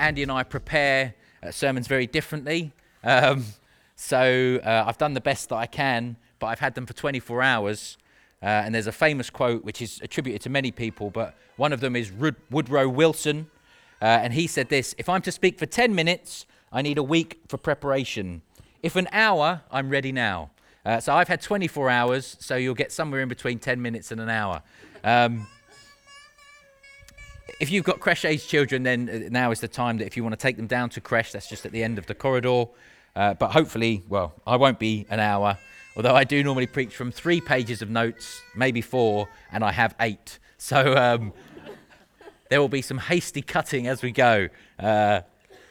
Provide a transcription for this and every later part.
Andy and I prepare uh, sermons very differently. Um, so uh, I've done the best that I can, but I've had them for 24 hours. Uh, and there's a famous quote which is attributed to many people, but one of them is Rud- Woodrow Wilson. Uh, and he said this If I'm to speak for 10 minutes, I need a week for preparation. If an hour, I'm ready now. Uh, so I've had 24 hours, so you'll get somewhere in between 10 minutes and an hour. Um, if you've got creche age children, then uh, now is the time that if you want to take them down to creche, that's just at the end of the corridor. Uh, but hopefully, well, I won't be an hour, although I do normally preach from three pages of notes, maybe four, and I have eight. So um, there will be some hasty cutting as we go. Uh,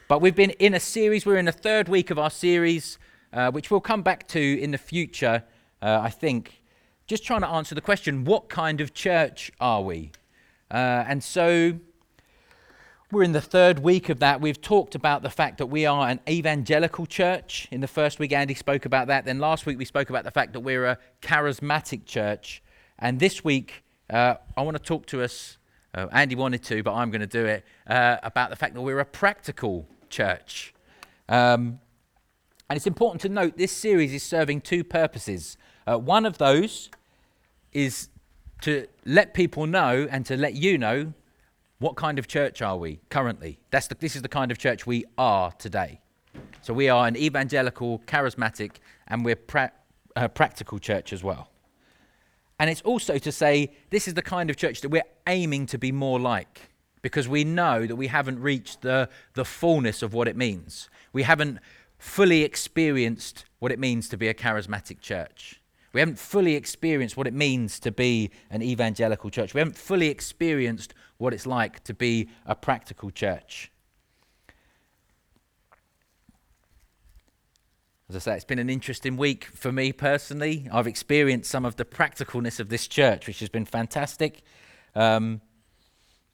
but we've been in a series, we're in the third week of our series, uh, which we'll come back to in the future, uh, I think. Just trying to answer the question what kind of church are we? Uh, and so we're in the third week of that. We've talked about the fact that we are an evangelical church. In the first week, Andy spoke about that. Then last week, we spoke about the fact that we're a charismatic church. And this week, uh, I want to talk to us. Uh, Andy wanted to, but I'm going to do it uh, about the fact that we're a practical church. Um, and it's important to note this series is serving two purposes. Uh, one of those is to let people know and to let you know what kind of church are we currently. That's the, this is the kind of church we are today. So we are an evangelical, charismatic, and we're pra- a practical church as well. And it's also to say this is the kind of church that we're aiming to be more like because we know that we haven't reached the, the fullness of what it means. We haven't fully experienced what it means to be a charismatic church. We haven't fully experienced what it means to be an evangelical church. We haven't fully experienced what it's like to be a practical church. As I say, it's been an interesting week for me personally. I've experienced some of the practicalness of this church, which has been fantastic. Um,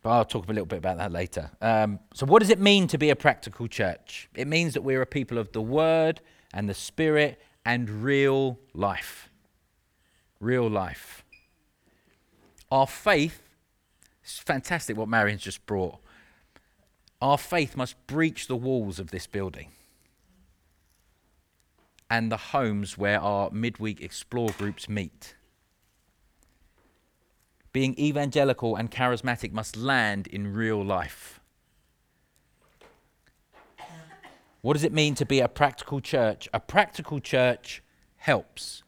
but I'll talk a little bit about that later. Um, so, what does it mean to be a practical church? It means that we're a people of the Word and the Spirit and real life real life. Our faith, it's fantastic what Marion's just brought. Our faith must breach the walls of this building and the homes where our midweek explore groups meet. Being evangelical and charismatic must land in real life. What does it mean to be a practical church? A practical church helps.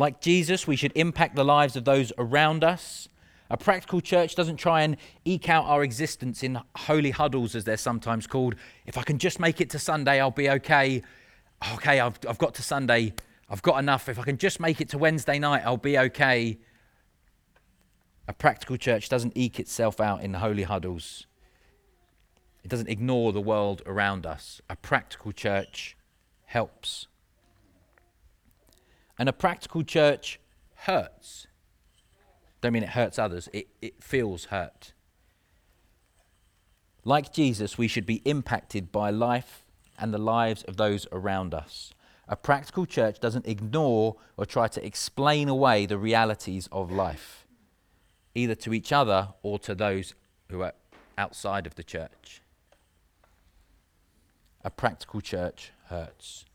Like Jesus, we should impact the lives of those around us. A practical church doesn't try and eke out our existence in holy huddles, as they're sometimes called. If I can just make it to Sunday, I'll be okay. Okay, I've, I've got to Sunday. I've got enough. If I can just make it to Wednesday night, I'll be okay. A practical church doesn't eke itself out in holy huddles, it doesn't ignore the world around us. A practical church helps. And a practical church hurts. Don't mean it hurts others, it, it feels hurt. Like Jesus, we should be impacted by life and the lives of those around us. A practical church doesn't ignore or try to explain away the realities of life, either to each other or to those who are outside of the church. A practical church hurts.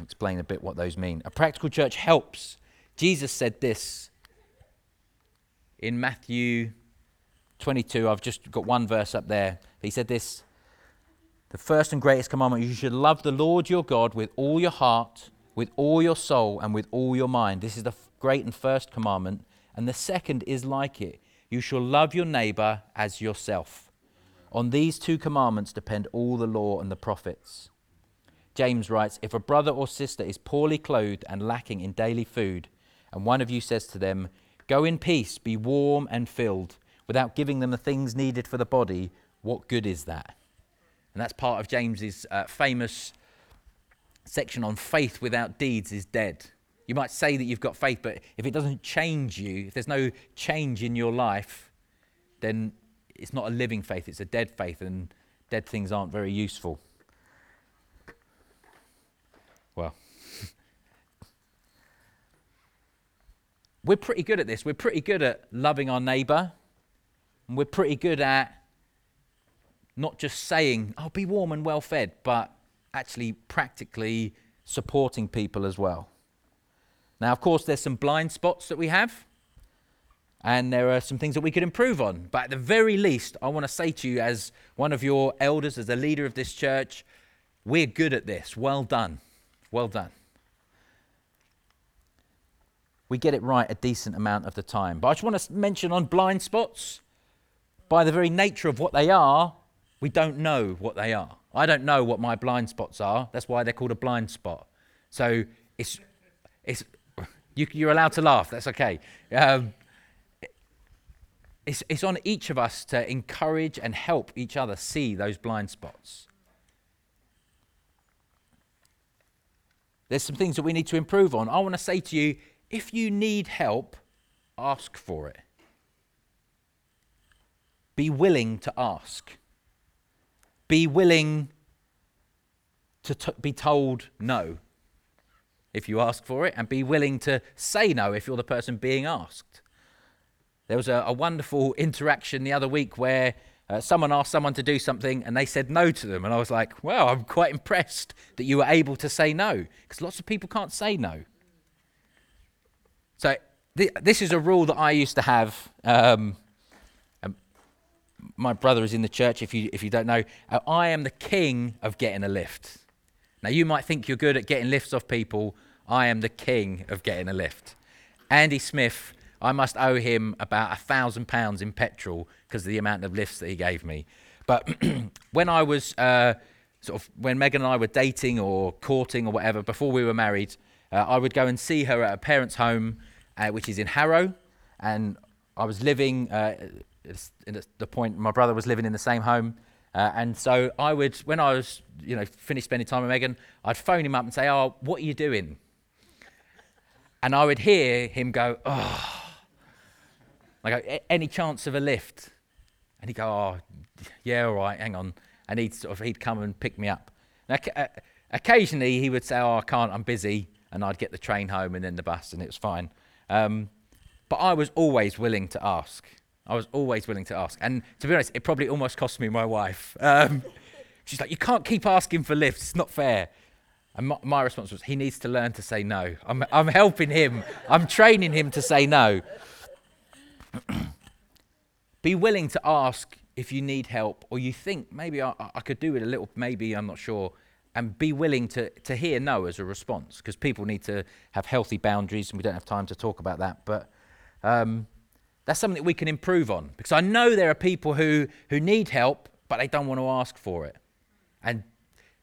Explain a bit what those mean. A practical church helps. Jesus said this in Matthew 22. I've just got one verse up there. He said this The first and greatest commandment you should love the Lord your God with all your heart, with all your soul, and with all your mind. This is the great and first commandment. And the second is like it you shall love your neighbor as yourself. On these two commandments depend all the law and the prophets. James writes If a brother or sister is poorly clothed and lacking in daily food, and one of you says to them, Go in peace, be warm and filled, without giving them the things needed for the body, what good is that? And that's part of James's uh, famous section on faith without deeds is dead. You might say that you've got faith, but if it doesn't change you, if there's no change in your life, then it's not a living faith, it's a dead faith, and dead things aren't very useful. We're pretty good at this. We're pretty good at loving our neighbour. And we're pretty good at not just saying, oh, be warm and well fed, but actually practically supporting people as well. Now, of course, there's some blind spots that we have, and there are some things that we could improve on. But at the very least, I want to say to you, as one of your elders, as a leader of this church, we're good at this. Well done. Well done. We get it right a decent amount of the time. But I just want to mention on blind spots, by the very nature of what they are, we don't know what they are. I don't know what my blind spots are. That's why they're called a blind spot. So it's, it's, you, are allowed to laugh. That's okay. Um, it's, it's on each of us to encourage and help each other see those blind spots. There's some things that we need to improve on. I want to say to you if you need help, ask for it. Be willing to ask. Be willing to t- be told no if you ask for it, and be willing to say no if you're the person being asked. There was a, a wonderful interaction the other week where uh, someone asked someone to do something and they said no to them. And I was like, wow, I'm quite impressed that you were able to say no because lots of people can't say no. So, th- this is a rule that I used to have. Um, my brother is in the church, if you, if you don't know. Uh, I am the king of getting a lift. Now, you might think you're good at getting lifts off people. I am the king of getting a lift. Andy Smith, I must owe him about a thousand pounds in petrol because of the amount of lifts that he gave me. But when I was uh, sort of, when Megan and I were dating or courting or whatever, before we were married, uh, I would go and see her at her parents' home, uh, which is in Harrow. And I was living uh, at the point my brother was living in the same home. Uh, and so I would, when I was, you know, finished spending time with Megan, I'd phone him up and say, "Oh, what are you doing?" And I would hear him go, "Oh." I go, "Any chance of a lift?" And he'd go, "Oh, yeah, all right, hang on." And he'd sort of he'd come and pick me up. Now, uh, occasionally he would say, "Oh, I can't, I'm busy," and I'd get the train home and then the bus, and it was fine. Um, but I was always willing to ask. I was always willing to ask. And to be honest, it probably almost cost me my wife. Um, she's like, You can't keep asking for lifts, it's not fair. And my, my, response was, He needs to learn to say no. I'm, I'm helping him, I'm training him to say no. Be willing to ask if you need help or you think maybe I, I could do it a little, maybe, I'm not sure. And be willing to, to hear no as a response because people need to have healthy boundaries and we don't have time to talk about that. But um, that's something that we can improve on because I know there are people who, who need help, but they don't want to ask for it. And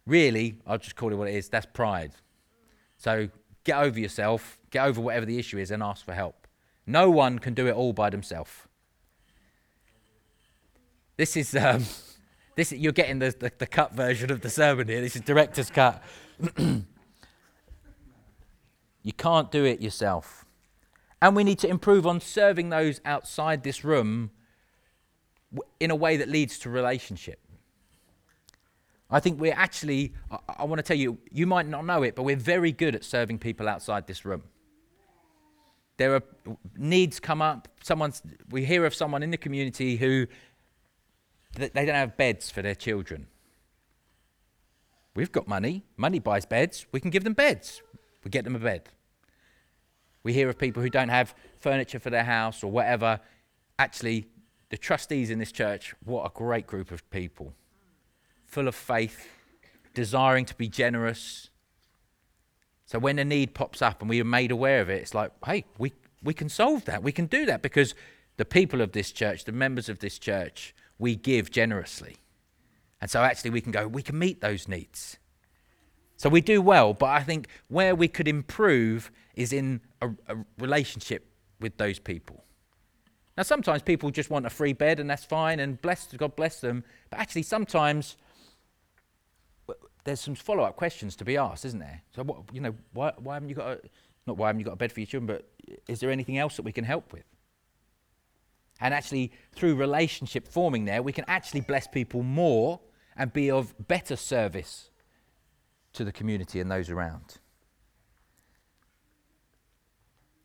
really, I'll just call it what it is that's pride. So get over yourself, get over whatever the issue is, and ask for help. No one can do it all by themselves. This is, um, this, you're getting the, the, the cut version of the sermon here. This is director's cut. you can't do it yourself. And we need to improve on serving those outside this room in a way that leads to relationship. I think we're actually, I, I want to tell you, you might not know it, but we're very good at serving people outside this room. There are needs come up. Someone's, we hear of someone in the community who they don't have beds for their children. We've got money. Money buys beds. We can give them beds. We get them a bed. We hear of people who don't have furniture for their house or whatever. Actually, the trustees in this church, what a great group of people. Full of faith, desiring to be generous. So when a need pops up and we are made aware of it, it's like, hey, we, we can solve that. We can do that because the people of this church, the members of this church, we give generously. And so actually we can go, we can meet those needs. So we do well, but I think where we could improve is in a, a relationship with those people. Now, sometimes people just want a free bed, and that's fine, and bless God bless them. But actually, sometimes there's some follow-up questions to be asked, isn't there? So, what, you know, why, why haven't you got a, not why haven't you got a bed for your children, but is there anything else that we can help with? And actually, through relationship forming there, we can actually bless people more and be of better service to the community and those around.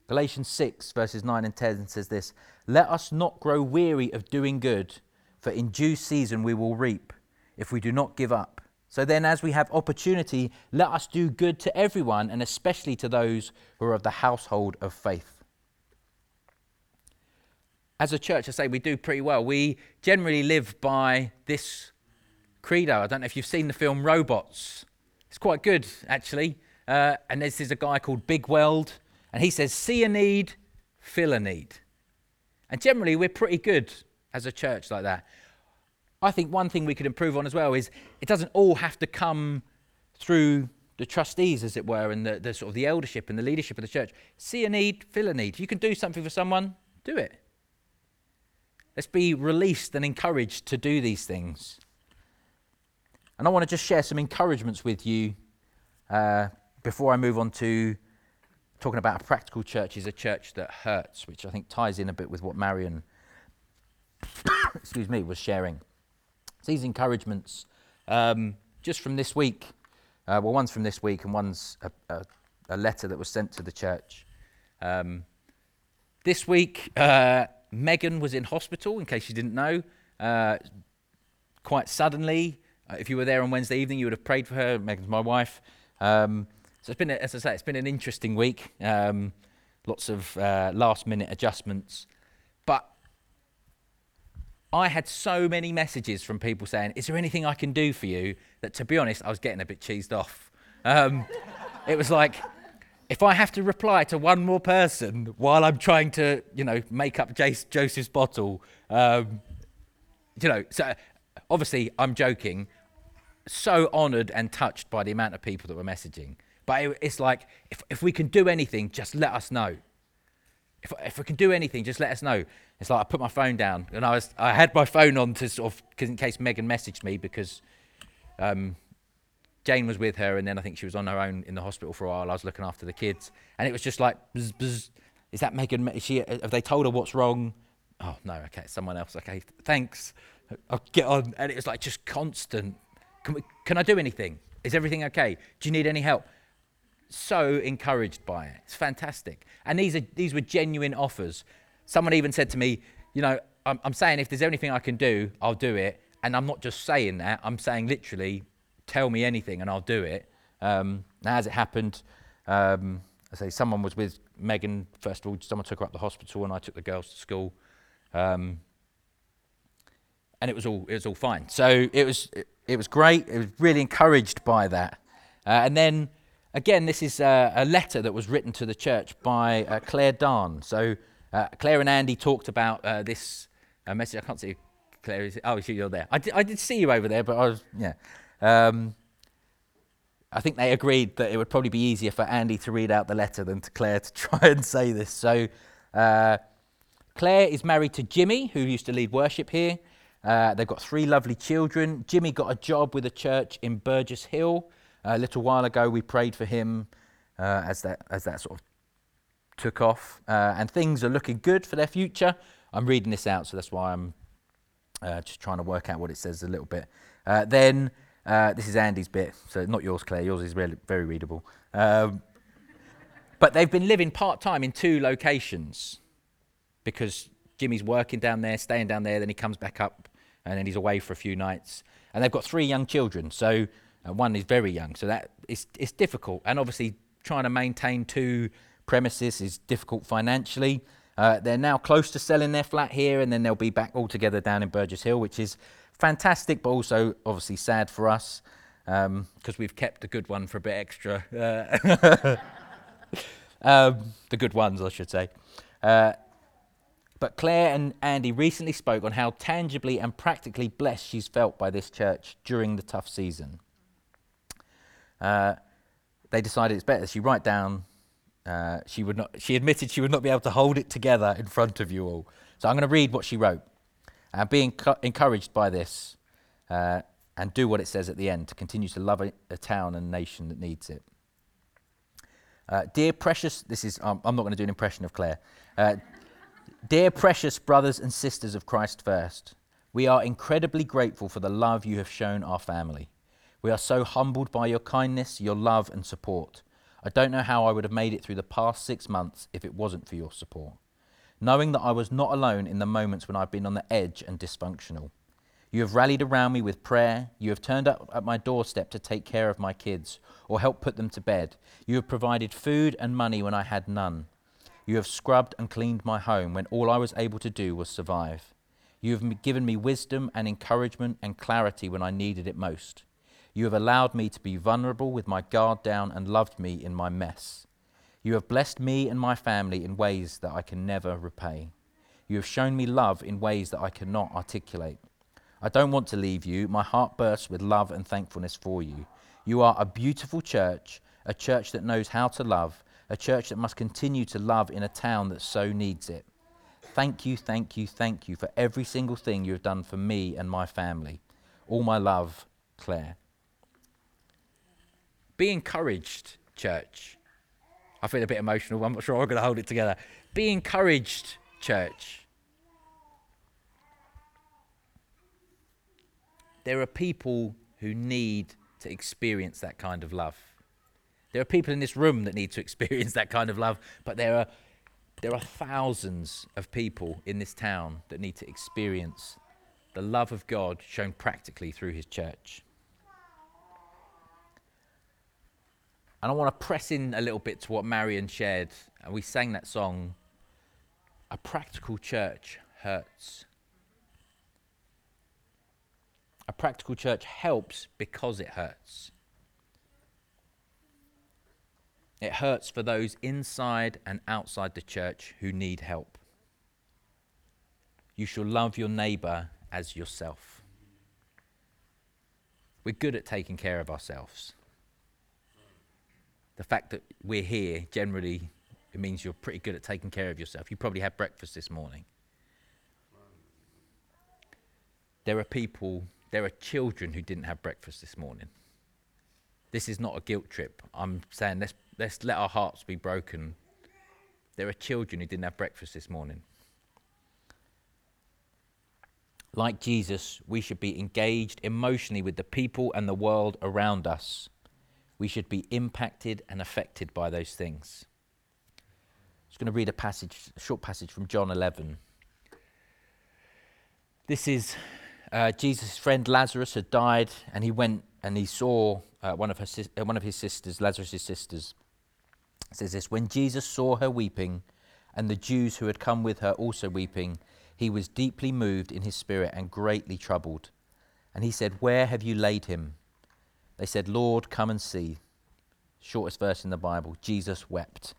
Galatians 6, verses 9 and 10 says this Let us not grow weary of doing good, for in due season we will reap if we do not give up. So then, as we have opportunity, let us do good to everyone, and especially to those who are of the household of faith. As a church, I say we do pretty well. We generally live by this credo. I don't know if you've seen the film Robots. It's quite good, actually. Uh, and this is a guy called Big Weld, and he says, See a need, fill a need. And generally, we're pretty good as a church like that. I think one thing we could improve on as well is it doesn't all have to come through the trustees, as it were, and the, the sort of the eldership and the leadership of the church. See a need, fill a need. You can do something for someone, do it. Let's be released and encouraged to do these things. And I want to just share some encouragements with you uh, before I move on to talking about a practical church is a church that hurts, which I think ties in a bit with what Marion, excuse me, was sharing. So these encouragements, um, just from this week, uh, well, one's from this week and one's a, a, a letter that was sent to the church. Um, this week, uh, Megan was in hospital, in case you didn't know, uh, quite suddenly. Uh, if you were there on Wednesday evening, you would have prayed for her. Megan's my wife. Um, so it's been, as I say, it's been an interesting week. Um, lots of uh, last minute adjustments. But I had so many messages from people saying, Is there anything I can do for you? That to be honest, I was getting a bit cheesed off. Um, it was like, if I have to reply to one more person while I'm trying to, you know, make up Jace, Joseph's bottle, um, you know, so obviously I'm joking. So honoured and touched by the amount of people that were messaging. But it, it's like, if, if we can do anything, just let us know. If, if we can do anything, just let us know. It's like I put my phone down, and I was I had my phone on to sort of in case Megan messaged me because um, Jane was with her, and then I think she was on her own in the hospital for a while. I was looking after the kids, and it was just like, bzz, bzz. is that Megan? Is she? Have they told her what's wrong? Oh no, okay, someone else. Okay, thanks. I'll get on, and it was like just constant. Can, we, can I do anything? Is everything okay? Do you need any help? so encouraged by it. It's fantastic. And these, are, these were genuine offers. Someone even said to me, You know, I'm, I'm saying if there's anything I can do, I'll do it. And I'm not just saying that, I'm saying literally, tell me anything and I'll do it. Um, now, as it happened, um, I say someone was with Megan, first of all, someone took her up the hospital and I took the girls to school. Um, and it was all it was all fine. So it was it, it was great. It was really encouraged by that. Uh, and then Again, this is uh, a letter that was written to the church by uh, Claire Darn. So uh, Claire and Andy talked about uh, this uh, message. I can't see Claire. Is, oh, you're there. I did, I did see you over there, but I was, yeah. Um, I think they agreed that it would probably be easier for Andy to read out the letter than to Claire to try and say this. So uh, Claire is married to Jimmy, who used to lead worship here. they've got three lovely children. Jimmy got a job with a church in Burgess Hill. A little while ago, we prayed for him uh, as, that, as that sort of took off, uh, and things are looking good for their future. I'm reading this out, so that's why I'm uh, just trying to work out what it says a little bit. Uh, then, uh, this is Andy's bit, so not yours, Claire. Yours is really, very readable. Um, but they've been living part time in two locations because Jimmy's working down there, staying down there, then he comes back up, and then he's away for a few nights. And they've got three young children, so uh, one is very young, so that it's, it's difficult. And obviously, trying to maintain two premises is difficult financially. Uh, they're now close to selling their flat here, and then they'll be back all together down in Burgess Hill, which is fantastic, but also obviously sad for us because um, we've kept the good one for a bit extra. Uh, um, the good ones, I should say. Uh, but Claire and Andy recently spoke on how tangibly and practically blessed she's felt by this church during the tough season uh, they decided it's better she write down. Uh, she would not. She admitted she would not be able to hold it together in front of you all. So I'm going to read what she wrote. Uh, be encu- encouraged by this, uh, and do what it says at the end to continue to love a, a town and nation that needs it. Uh, dear precious, this is. Um, I'm not going to do an impression of Claire. Uh, dear precious brothers and sisters of Christ First, we are incredibly grateful for the love you have shown our family. We are so humbled by your kindness, your love, and support. I don't know how I would have made it through the past six months if it wasn't for your support. Knowing that I was not alone in the moments when I've been on the edge and dysfunctional. You have rallied around me with prayer. You have turned up at my doorstep to take care of my kids or help put them to bed. You have provided food and money when I had none. You have scrubbed and cleaned my home when all I was able to do was survive. You have given me wisdom and encouragement and clarity when I needed it most. You have allowed me to be vulnerable with my guard down and loved me in my mess. You have blessed me and my family in ways that I can never repay. You have shown me love in ways that I cannot articulate. I don't want to leave you. My heart bursts with love and thankfulness for you. You are a beautiful church, a church that knows how to love, a church that must continue to love in a town that so needs it. Thank you, thank you, thank you for every single thing you have done for me and my family. All my love, Claire. Be encouraged, church. I feel a bit emotional. I'm not sure I'm going to hold it together. Be encouraged, church. There are people who need to experience that kind of love. There are people in this room that need to experience that kind of love, but there are, there are thousands of people in this town that need to experience the love of God shown practically through his church. And I want to press in a little bit to what Marion shared. And we sang that song, A Practical Church Hurts. A practical church helps because it hurts. It hurts for those inside and outside the church who need help. You shall love your neighbour as yourself. We're good at taking care of ourselves. The fact that we're here generally it means you're pretty good at taking care of yourself. You probably had breakfast this morning. There are people there are children who didn't have breakfast this morning. This is not a guilt trip. I'm saying let's, let's let our hearts be broken. There are children who didn't have breakfast this morning. Like Jesus, we should be engaged emotionally with the people and the world around us. We should be impacted and affected by those things. I'm just going to read a passage, a short passage from John 11. This is uh, Jesus' friend Lazarus had died, and he went and he saw uh, one, of her, uh, one of his sisters, Lazarus' sisters. It says this When Jesus saw her weeping, and the Jews who had come with her also weeping, he was deeply moved in his spirit and greatly troubled. And he said, Where have you laid him? They said, Lord, come and see. Shortest verse in the Bible Jesus wept.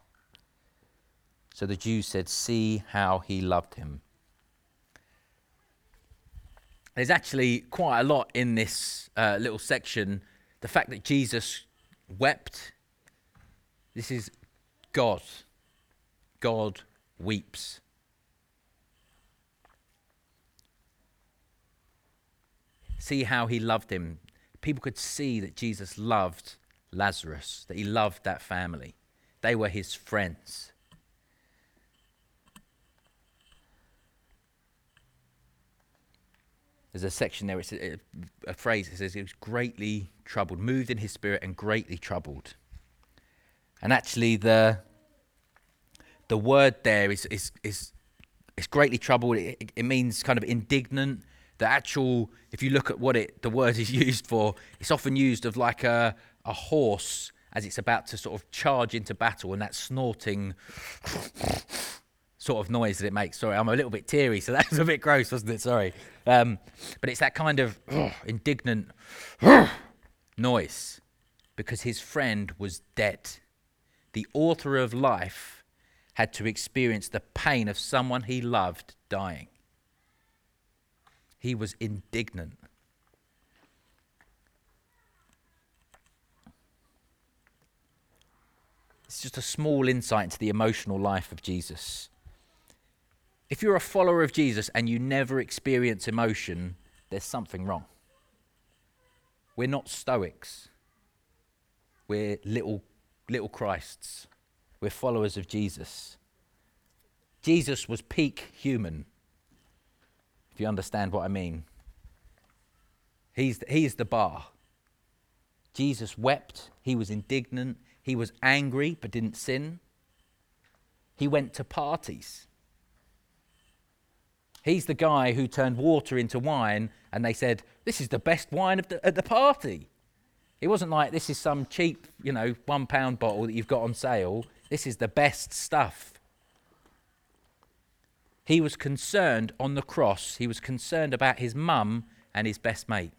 So the Jews said, See how he loved him there's actually quite a lot in this uh, little section. The fact that Jesus wept, this is God. God weeps. See how he loved him. People could see that Jesus loved Lazarus, that he loved that family. They were his friends. there's a section there, it's a, a phrase that says he was greatly troubled, moved in his spirit and greatly troubled. And actually, the the word there is is is, is greatly troubled. It, it means kind of indignant. The actual, if you look at what it the word is used for, it's often used of like a a horse as it's about to sort of charge into battle, and that snorting sort of noise that it makes. Sorry, I'm a little bit teary, so that was a bit gross, wasn't it? Sorry. Um, but it's that kind of indignant noise because his friend was dead. The author of life had to experience the pain of someone he loved dying. He was indignant. It's just a small insight into the emotional life of Jesus. If you're a follower of Jesus and you never experience emotion, there's something wrong. We're not Stoics. We're little, little Christs. We're followers of Jesus. Jesus was peak human, if you understand what I mean. He's, he's the bar. Jesus wept. He was indignant. He was angry but didn't sin. He went to parties. He's the guy who turned water into wine, and they said, This is the best wine the, at the party. It wasn't like this is some cheap, you know, one pound bottle that you've got on sale. This is the best stuff. He was concerned on the cross, he was concerned about his mum and his best mate.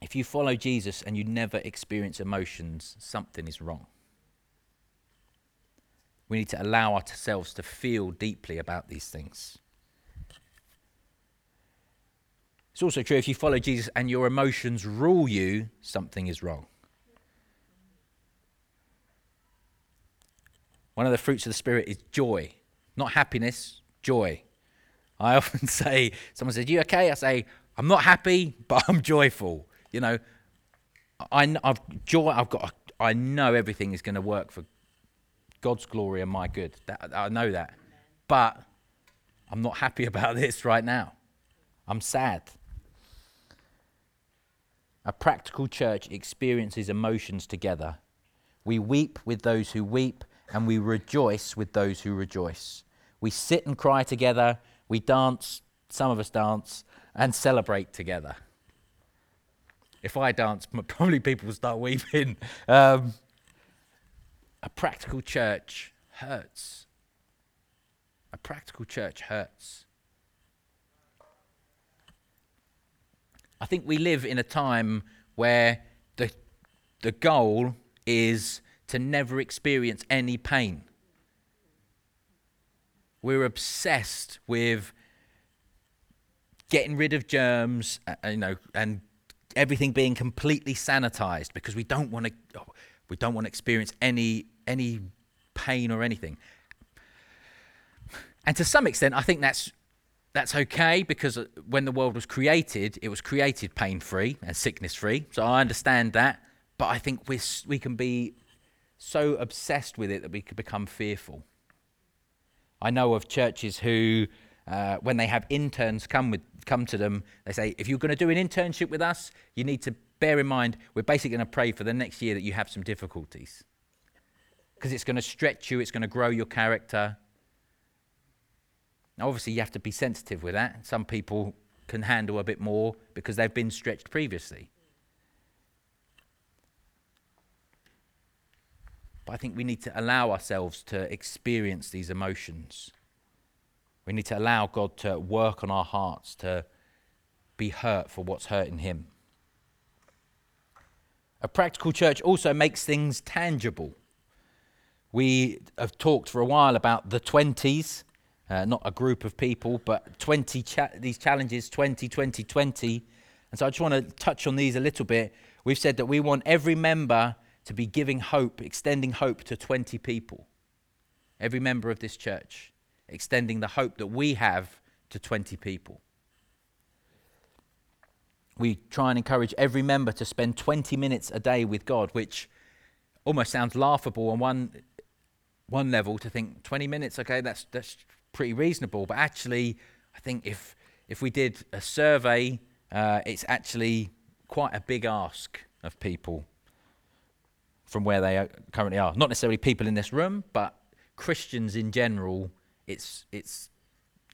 If you follow Jesus and you never experience emotions, something is wrong. We need to allow ourselves to feel deeply about these things. It's also true if you follow Jesus and your emotions rule you, something is wrong. One of the fruits of the Spirit is joy, not happiness, joy. I often say, someone says, You okay? I say, I'm not happy, but I'm joyful. You know, I, I've joy, I've got, I know everything is going to work for God's glory and my good. That, I know that. But I'm not happy about this right now. I'm sad. A practical church experiences emotions together. We weep with those who weep, and we rejoice with those who rejoice. We sit and cry together, we dance, some of us dance, and celebrate together. If I dance, probably people will start weeping. Um, a practical church hurts. A practical church hurts. I think we live in a time where the, the goal is to never experience any pain. We're obsessed with getting rid of germs, uh, you know, and everything being completely sanitized because we don't want to oh, we don't want to experience any any pain or anything. And to some extent, I think that's that's okay because uh, when the world was created, it was created pain free and sickness free. So I understand that. But I think we we can be so obsessed with it that we could become fearful. I know of churches who, uh, when they have interns come, with, come to them, they say, if you're going to do an internship with us, you need to bear in mind we're basically going to pray for the next year that you have some difficulties. Because it's going to stretch you, it's going to grow your character, now, obviously, you have to be sensitive with that. Some people can handle a bit more because they've been stretched previously. But I think we need to allow ourselves to experience these emotions. We need to allow God to work on our hearts, to be hurt for what's hurting Him. A practical church also makes things tangible. We have talked for a while about the 20s uh, not a group of people, but 20 cha- these challenges 20, 20, 20. And so I just want to touch on these a little bit. We've said that we want every member to be giving hope, extending hope to 20 people. Every member of this church, extending the hope that we have to 20 people. We try and encourage every member to spend 20 minutes a day with God, which almost sounds laughable on one, one level to think 20 minutes, okay, that's, that's pretty reasonable. But actually, I think if if we did a survey, uh, it's actually quite a big ask of people from where they currently are. Not necessarily people in this room, but Christians in general. It's it's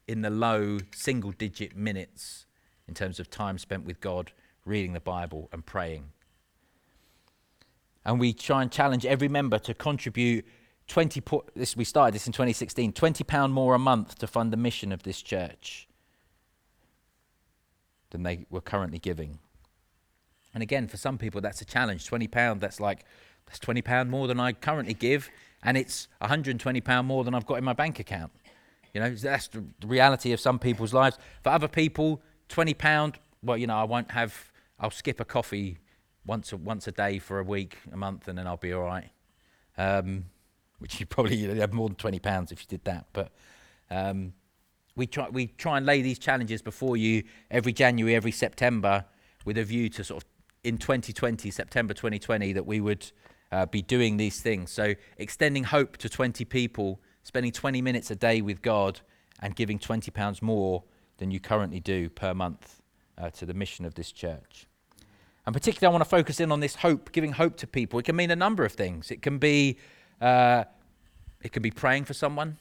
in the low single digit minutes in terms of time spent with God, reading the Bible and praying. And we try and challenge every member to contribute 20 this we started this in 2016 20 pound more a month to fund the mission of this church than they were currently giving and again for some people that's a challenge 20 pound that's like that's 20 pound more than i currently give and it's 120 pound more than i've got in my bank account you know that's the reality of some people's lives for other people 20 pound well you know i won't have i'll skip a coffee once a, once a day for a week a month and then i'll be all right um, which you probably have more than twenty pounds if you did that. But um, we try we try and lay these challenges before you every January, every September, with a view to sort of in 2020, September 2020, that we would uh, be doing these things. So extending hope to 20 people, spending 20 minutes a day with God, and giving 20 pounds more than you currently do per month uh, to the mission of this church. And particularly, I want to focus in on this hope, giving hope to people. It can mean a number of things. It can be uh, it can be praying for someone.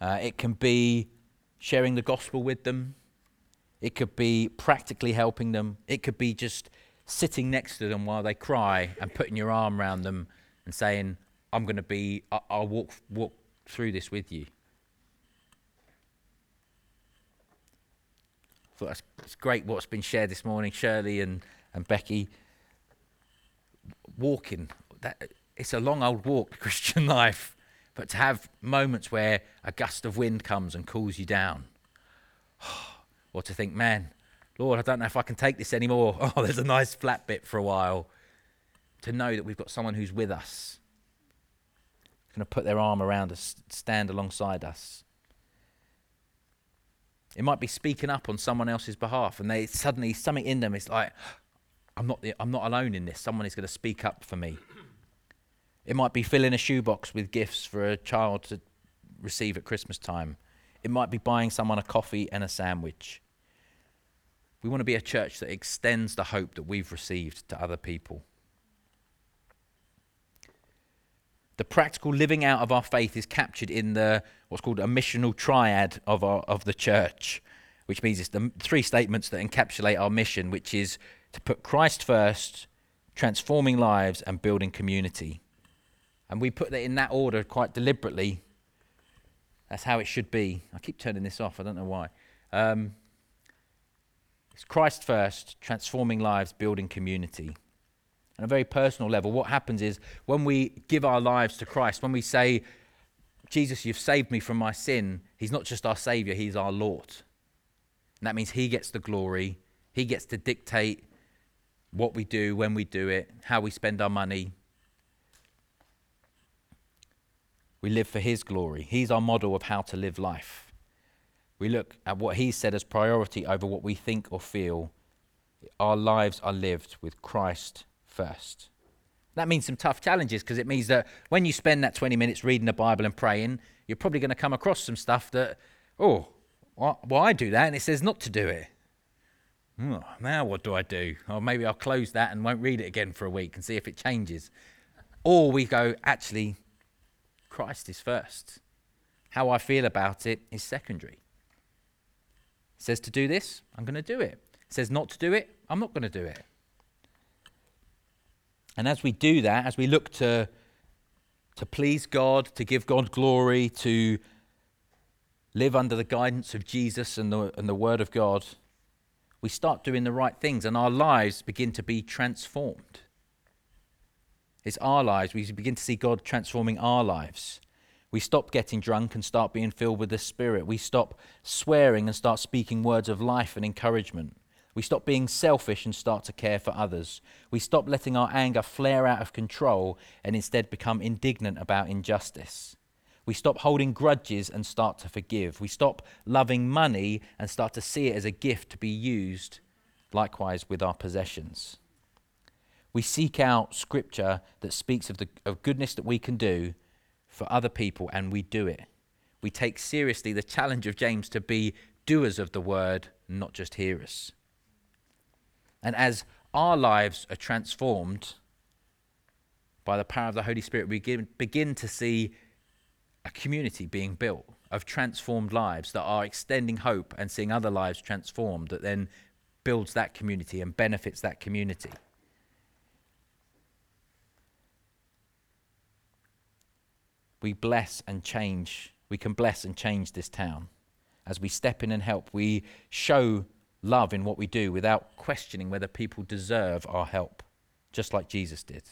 Uh, it can be sharing the gospel with them. It could be practically helping them. It could be just sitting next to them while they cry and putting your arm around them and saying, I'm going to be, I'll walk, walk through this with you. I thought that's great what's been shared this morning, Shirley and, and Becky. Walking, that, it's a long old walk, Christian life, but to have moments where a gust of wind comes and cools you down, or to think, man, Lord, I don't know if I can take this anymore. Oh, there's a nice flat bit for a while. To know that we've got someone who's with us, going to put their arm around us, stand alongside us. It might be speaking up on someone else's behalf, and they suddenly something in them is like, "I'm not, the, I'm not alone in this. Someone is going to speak up for me." It might be filling a shoebox with gifts for a child to receive at Christmas time. It might be buying someone a coffee and a sandwich. We want to be a church that extends the hope that we've received to other people. The practical living out of our faith is captured in the what's called a missional triad of our, of the church, which means it's the three statements that encapsulate our mission, which is to put Christ first, transforming lives, and building community. And we put that in that order quite deliberately. That's how it should be. I keep turning this off. I don't know why. Um, it's Christ first, transforming lives, building community. On a very personal level, what happens is when we give our lives to Christ, when we say, Jesus, you've saved me from my sin, He's not just our Savior, He's our Lord. And that means He gets the glory, He gets to dictate what we do, when we do it, how we spend our money. We live for His glory. He's our model of how to live life. We look at what he said as priority over what we think or feel. Our lives are lived with Christ first. That means some tough challenges because it means that when you spend that 20 minutes reading the Bible and praying, you're probably going to come across some stuff that, oh, why well, I do that and it says not to do it. Oh, now what do I do? Or maybe I'll close that and won't read it again for a week and see if it changes. Or we go, actually, Christ is first. How I feel about it is secondary. Says to do this, I'm going to do it. It says not to do it, I'm not going to do it. And as we do that, as we look to, to please God, to give God glory, to live under the guidance of Jesus and the, and the Word of God, we start doing the right things and our lives begin to be transformed. It's our lives. We begin to see God transforming our lives. We stop getting drunk and start being filled with the Spirit. We stop swearing and start speaking words of life and encouragement. We stop being selfish and start to care for others. We stop letting our anger flare out of control and instead become indignant about injustice. We stop holding grudges and start to forgive. We stop loving money and start to see it as a gift to be used, likewise with our possessions. We seek out scripture that speaks of the of goodness that we can do for other people and we do it. We take seriously the challenge of James to be doers of the word, not just hearers. And as our lives are transformed by the power of the Holy Spirit, we begin to see a community being built of transformed lives that are extending hope and seeing other lives transformed that then builds that community and benefits that community. We bless and change, we can bless and change this town. As we step in and help, we show love in what we do without questioning whether people deserve our help, just like Jesus did.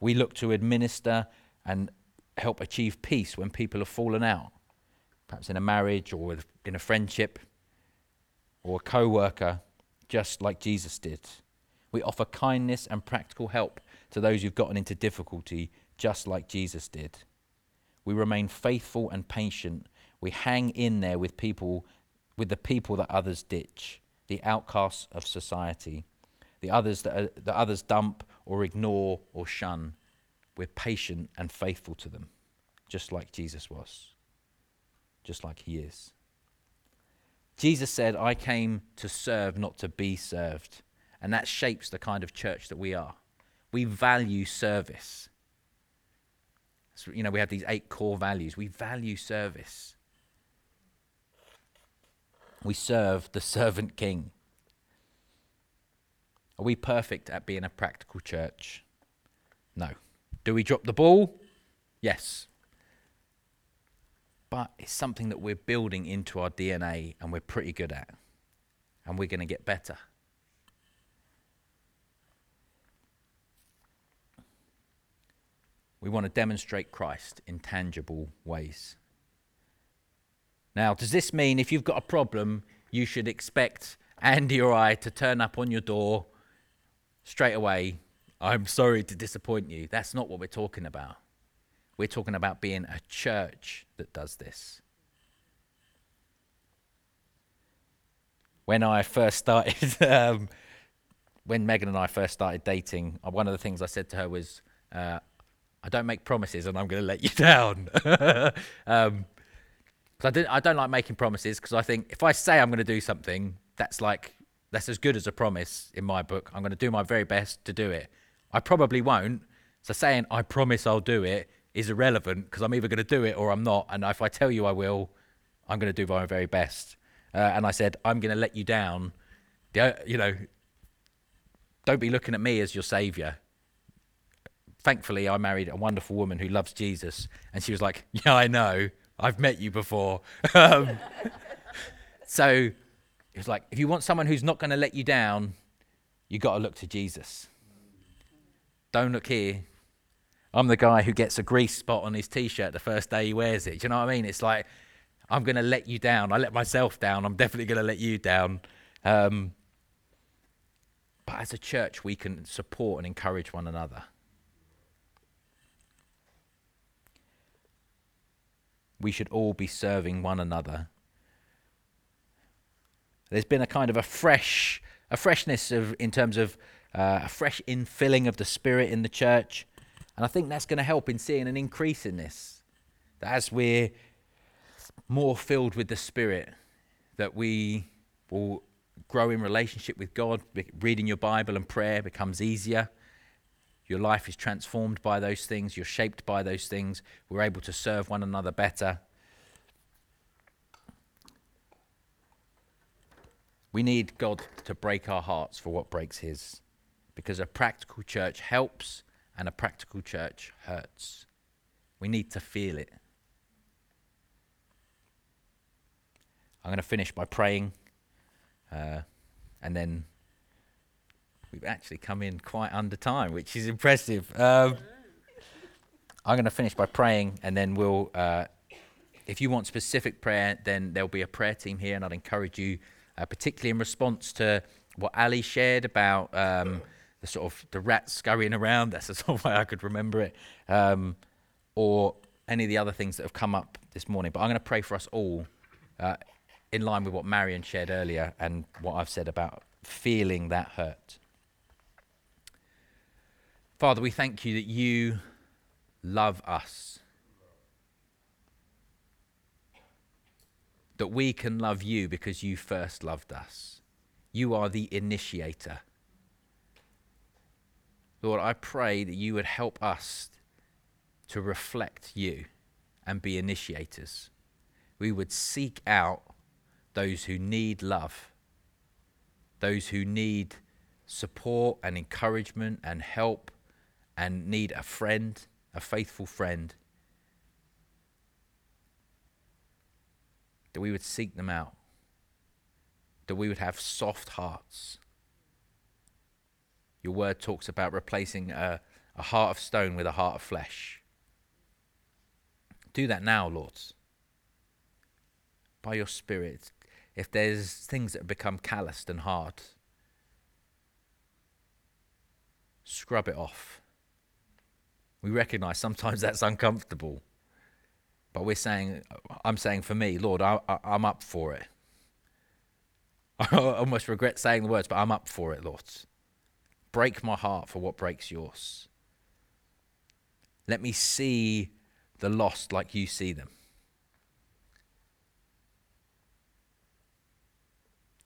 We look to administer and help achieve peace when people have fallen out, perhaps in a marriage or in a friendship or a co worker, just like Jesus did. We offer kindness and practical help to those who've gotten into difficulty just like Jesus did. We remain faithful and patient. We hang in there with people, with the people that others ditch, the outcasts of society, the others that, are, that others dump or ignore or shun. We're patient and faithful to them, just like Jesus was, just like he is. Jesus said, I came to serve, not to be served. And that shapes the kind of church that we are. We value service. So, you know, we have these eight core values. We value service. We serve the servant king. Are we perfect at being a practical church? No. Do we drop the ball? Yes. But it's something that we're building into our DNA and we're pretty good at. And we're going to get better. We want to demonstrate Christ in tangible ways. Now, does this mean if you've got a problem, you should expect Andy or I to turn up on your door straight away? I'm sorry to disappoint you. That's not what we're talking about. We're talking about being a church that does this. When I first started, um, when Megan and I first started dating, uh, one of the things I said to her was, uh, I don't make promises and I'm going to let you down. um, I, didn't, I don't like making promises because I think if I say I'm going to do something, that's like, that's as good as a promise in my book. I'm going to do my very best to do it. I probably won't. So saying, I promise I'll do it is irrelevant because I'm either going to do it or I'm not. And if I tell you I will, I'm going to do my very best. Uh, and I said, I'm going to let you down. You know, don't be looking at me as your savior. Thankfully, I married a wonderful woman who loves Jesus. And she was like, Yeah, I know. I've met you before. um, so it was like, if you want someone who's not going to let you down, you've got to look to Jesus. Don't look here. I'm the guy who gets a grease spot on his t-shirt the first day he wears it. Do you know what I mean? It's like I'm going to let you down. I let myself down. I'm definitely going to let you down. Um, but as a church, we can support and encourage one another. We should all be serving one another. There's been a kind of a fresh, a freshness of in terms of uh, a fresh infilling of the Spirit in the church. And I think that's going to help in seeing an increase in this. That as we're more filled with the Spirit, that we will grow in relationship with God. Reading your Bible and prayer becomes easier. Your life is transformed by those things. You're shaped by those things. We're able to serve one another better. We need God to break our hearts for what breaks His because a practical church helps and a practical church hurts. We need to feel it. I'm going to finish by praying, uh, and then we've actually come in quite under time, which is impressive. Um, I'm going to finish by praying, and then we'll. Uh, if you want specific prayer, then there'll be a prayer team here, and I'd encourage you, uh, particularly in response to what Ali shared about. Um, the sort of the rats scurrying around. That's the sort of way I could remember it. Um, or any of the other things that have come up this morning. But I'm going to pray for us all uh, in line with what Marion shared earlier and what I've said about feeling that hurt. Father, we thank you that you love us. That we can love you because you first loved us. You are the initiator. Lord, I pray that you would help us to reflect you and be initiators. We would seek out those who need love, those who need support and encouragement and help and need a friend, a faithful friend. That we would seek them out, that we would have soft hearts your word talks about replacing a, a heart of stone with a heart of flesh. Do that now, Lord. By your Spirit. If there's things that have become calloused and hard, scrub it off. We recognize sometimes that's uncomfortable. But we're saying, I'm saying for me, Lord, I, am up for it. I almost regret saying the words, but I'm up for it, Lord. Break my heart for what breaks yours. Let me see the lost like you see them.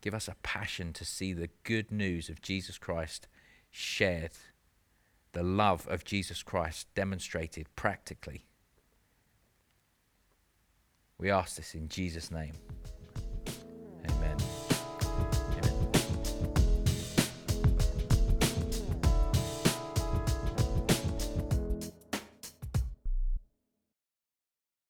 Give us a passion to see the good news of Jesus Christ shared, the love of Jesus Christ demonstrated practically. We ask this in Jesus' name. Amen.